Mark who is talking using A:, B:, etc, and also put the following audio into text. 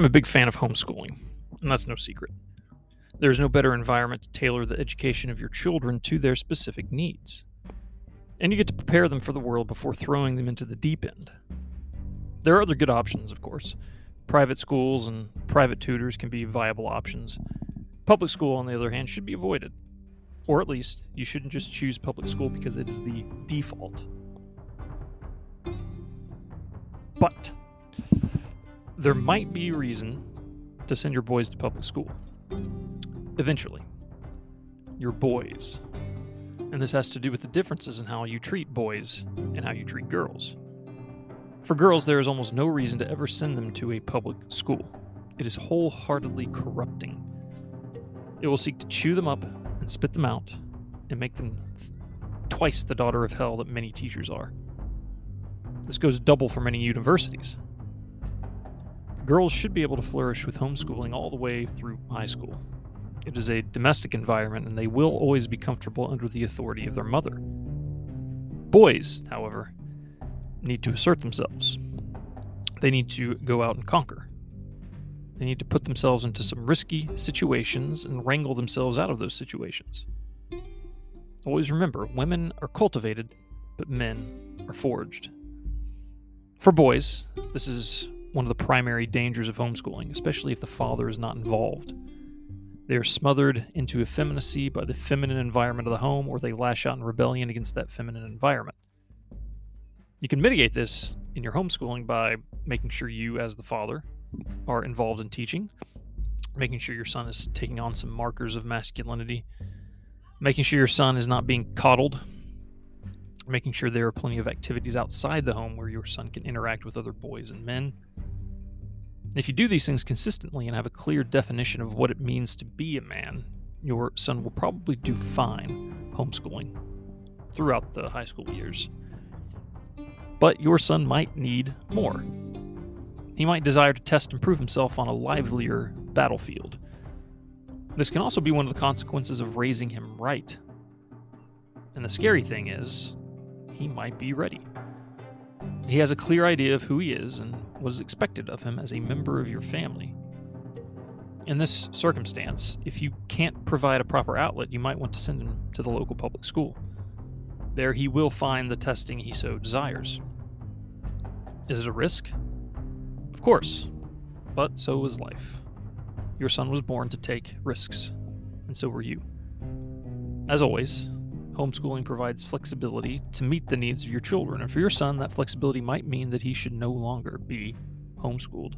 A: I'm a big fan of homeschooling, and that's no secret. There is no better environment to tailor the education of your children to their specific needs. And you get to prepare them for the world before throwing them into the deep end. There are other good options, of course. Private schools and private tutors can be viable options. Public school, on the other hand, should be avoided. Or at least, you shouldn't just choose public school because it is the default. But there might be reason to send your boys to public school. Eventually. Your boys. And this has to do with the differences in how you treat boys and how you treat girls. For girls, there is almost no reason to ever send them to a public school. It is wholeheartedly corrupting. It will seek to chew them up and spit them out and make them th- twice the daughter of hell that many teachers are. This goes double for many universities. Girls should be able to flourish with homeschooling all the way through high school. It is a domestic environment, and they will always be comfortable under the authority of their mother. Boys, however, need to assert themselves. They need to go out and conquer. They need to put themselves into some risky situations and wrangle themselves out of those situations. Always remember women are cultivated, but men are forged. For boys, this is one of the primary dangers of homeschooling, especially if the father is not involved. They are smothered into effeminacy by the feminine environment of the home, or they lash out in rebellion against that feminine environment. You can mitigate this in your homeschooling by making sure you, as the father, are involved in teaching, making sure your son is taking on some markers of masculinity, making sure your son is not being coddled, making sure there are plenty of activities outside the home where your son can interact with other boys and men. If you do these things consistently and have a clear definition of what it means to be a man, your son will probably do fine homeschooling throughout the high school years. But your son might need more. He might desire to test and prove himself on a livelier battlefield. This can also be one of the consequences of raising him right. And the scary thing is, he might be ready. He has a clear idea of who he is and what is expected of him as a member of your family. In this circumstance, if you can't provide a proper outlet, you might want to send him to the local public school. There he will find the testing he so desires. Is it a risk? Of course, but so is life. Your son was born to take risks, and so were you. As always, homeschooling provides flexibility to meet the needs of your children, and for your son, that flexibility might mean that he should no longer be homeschooled.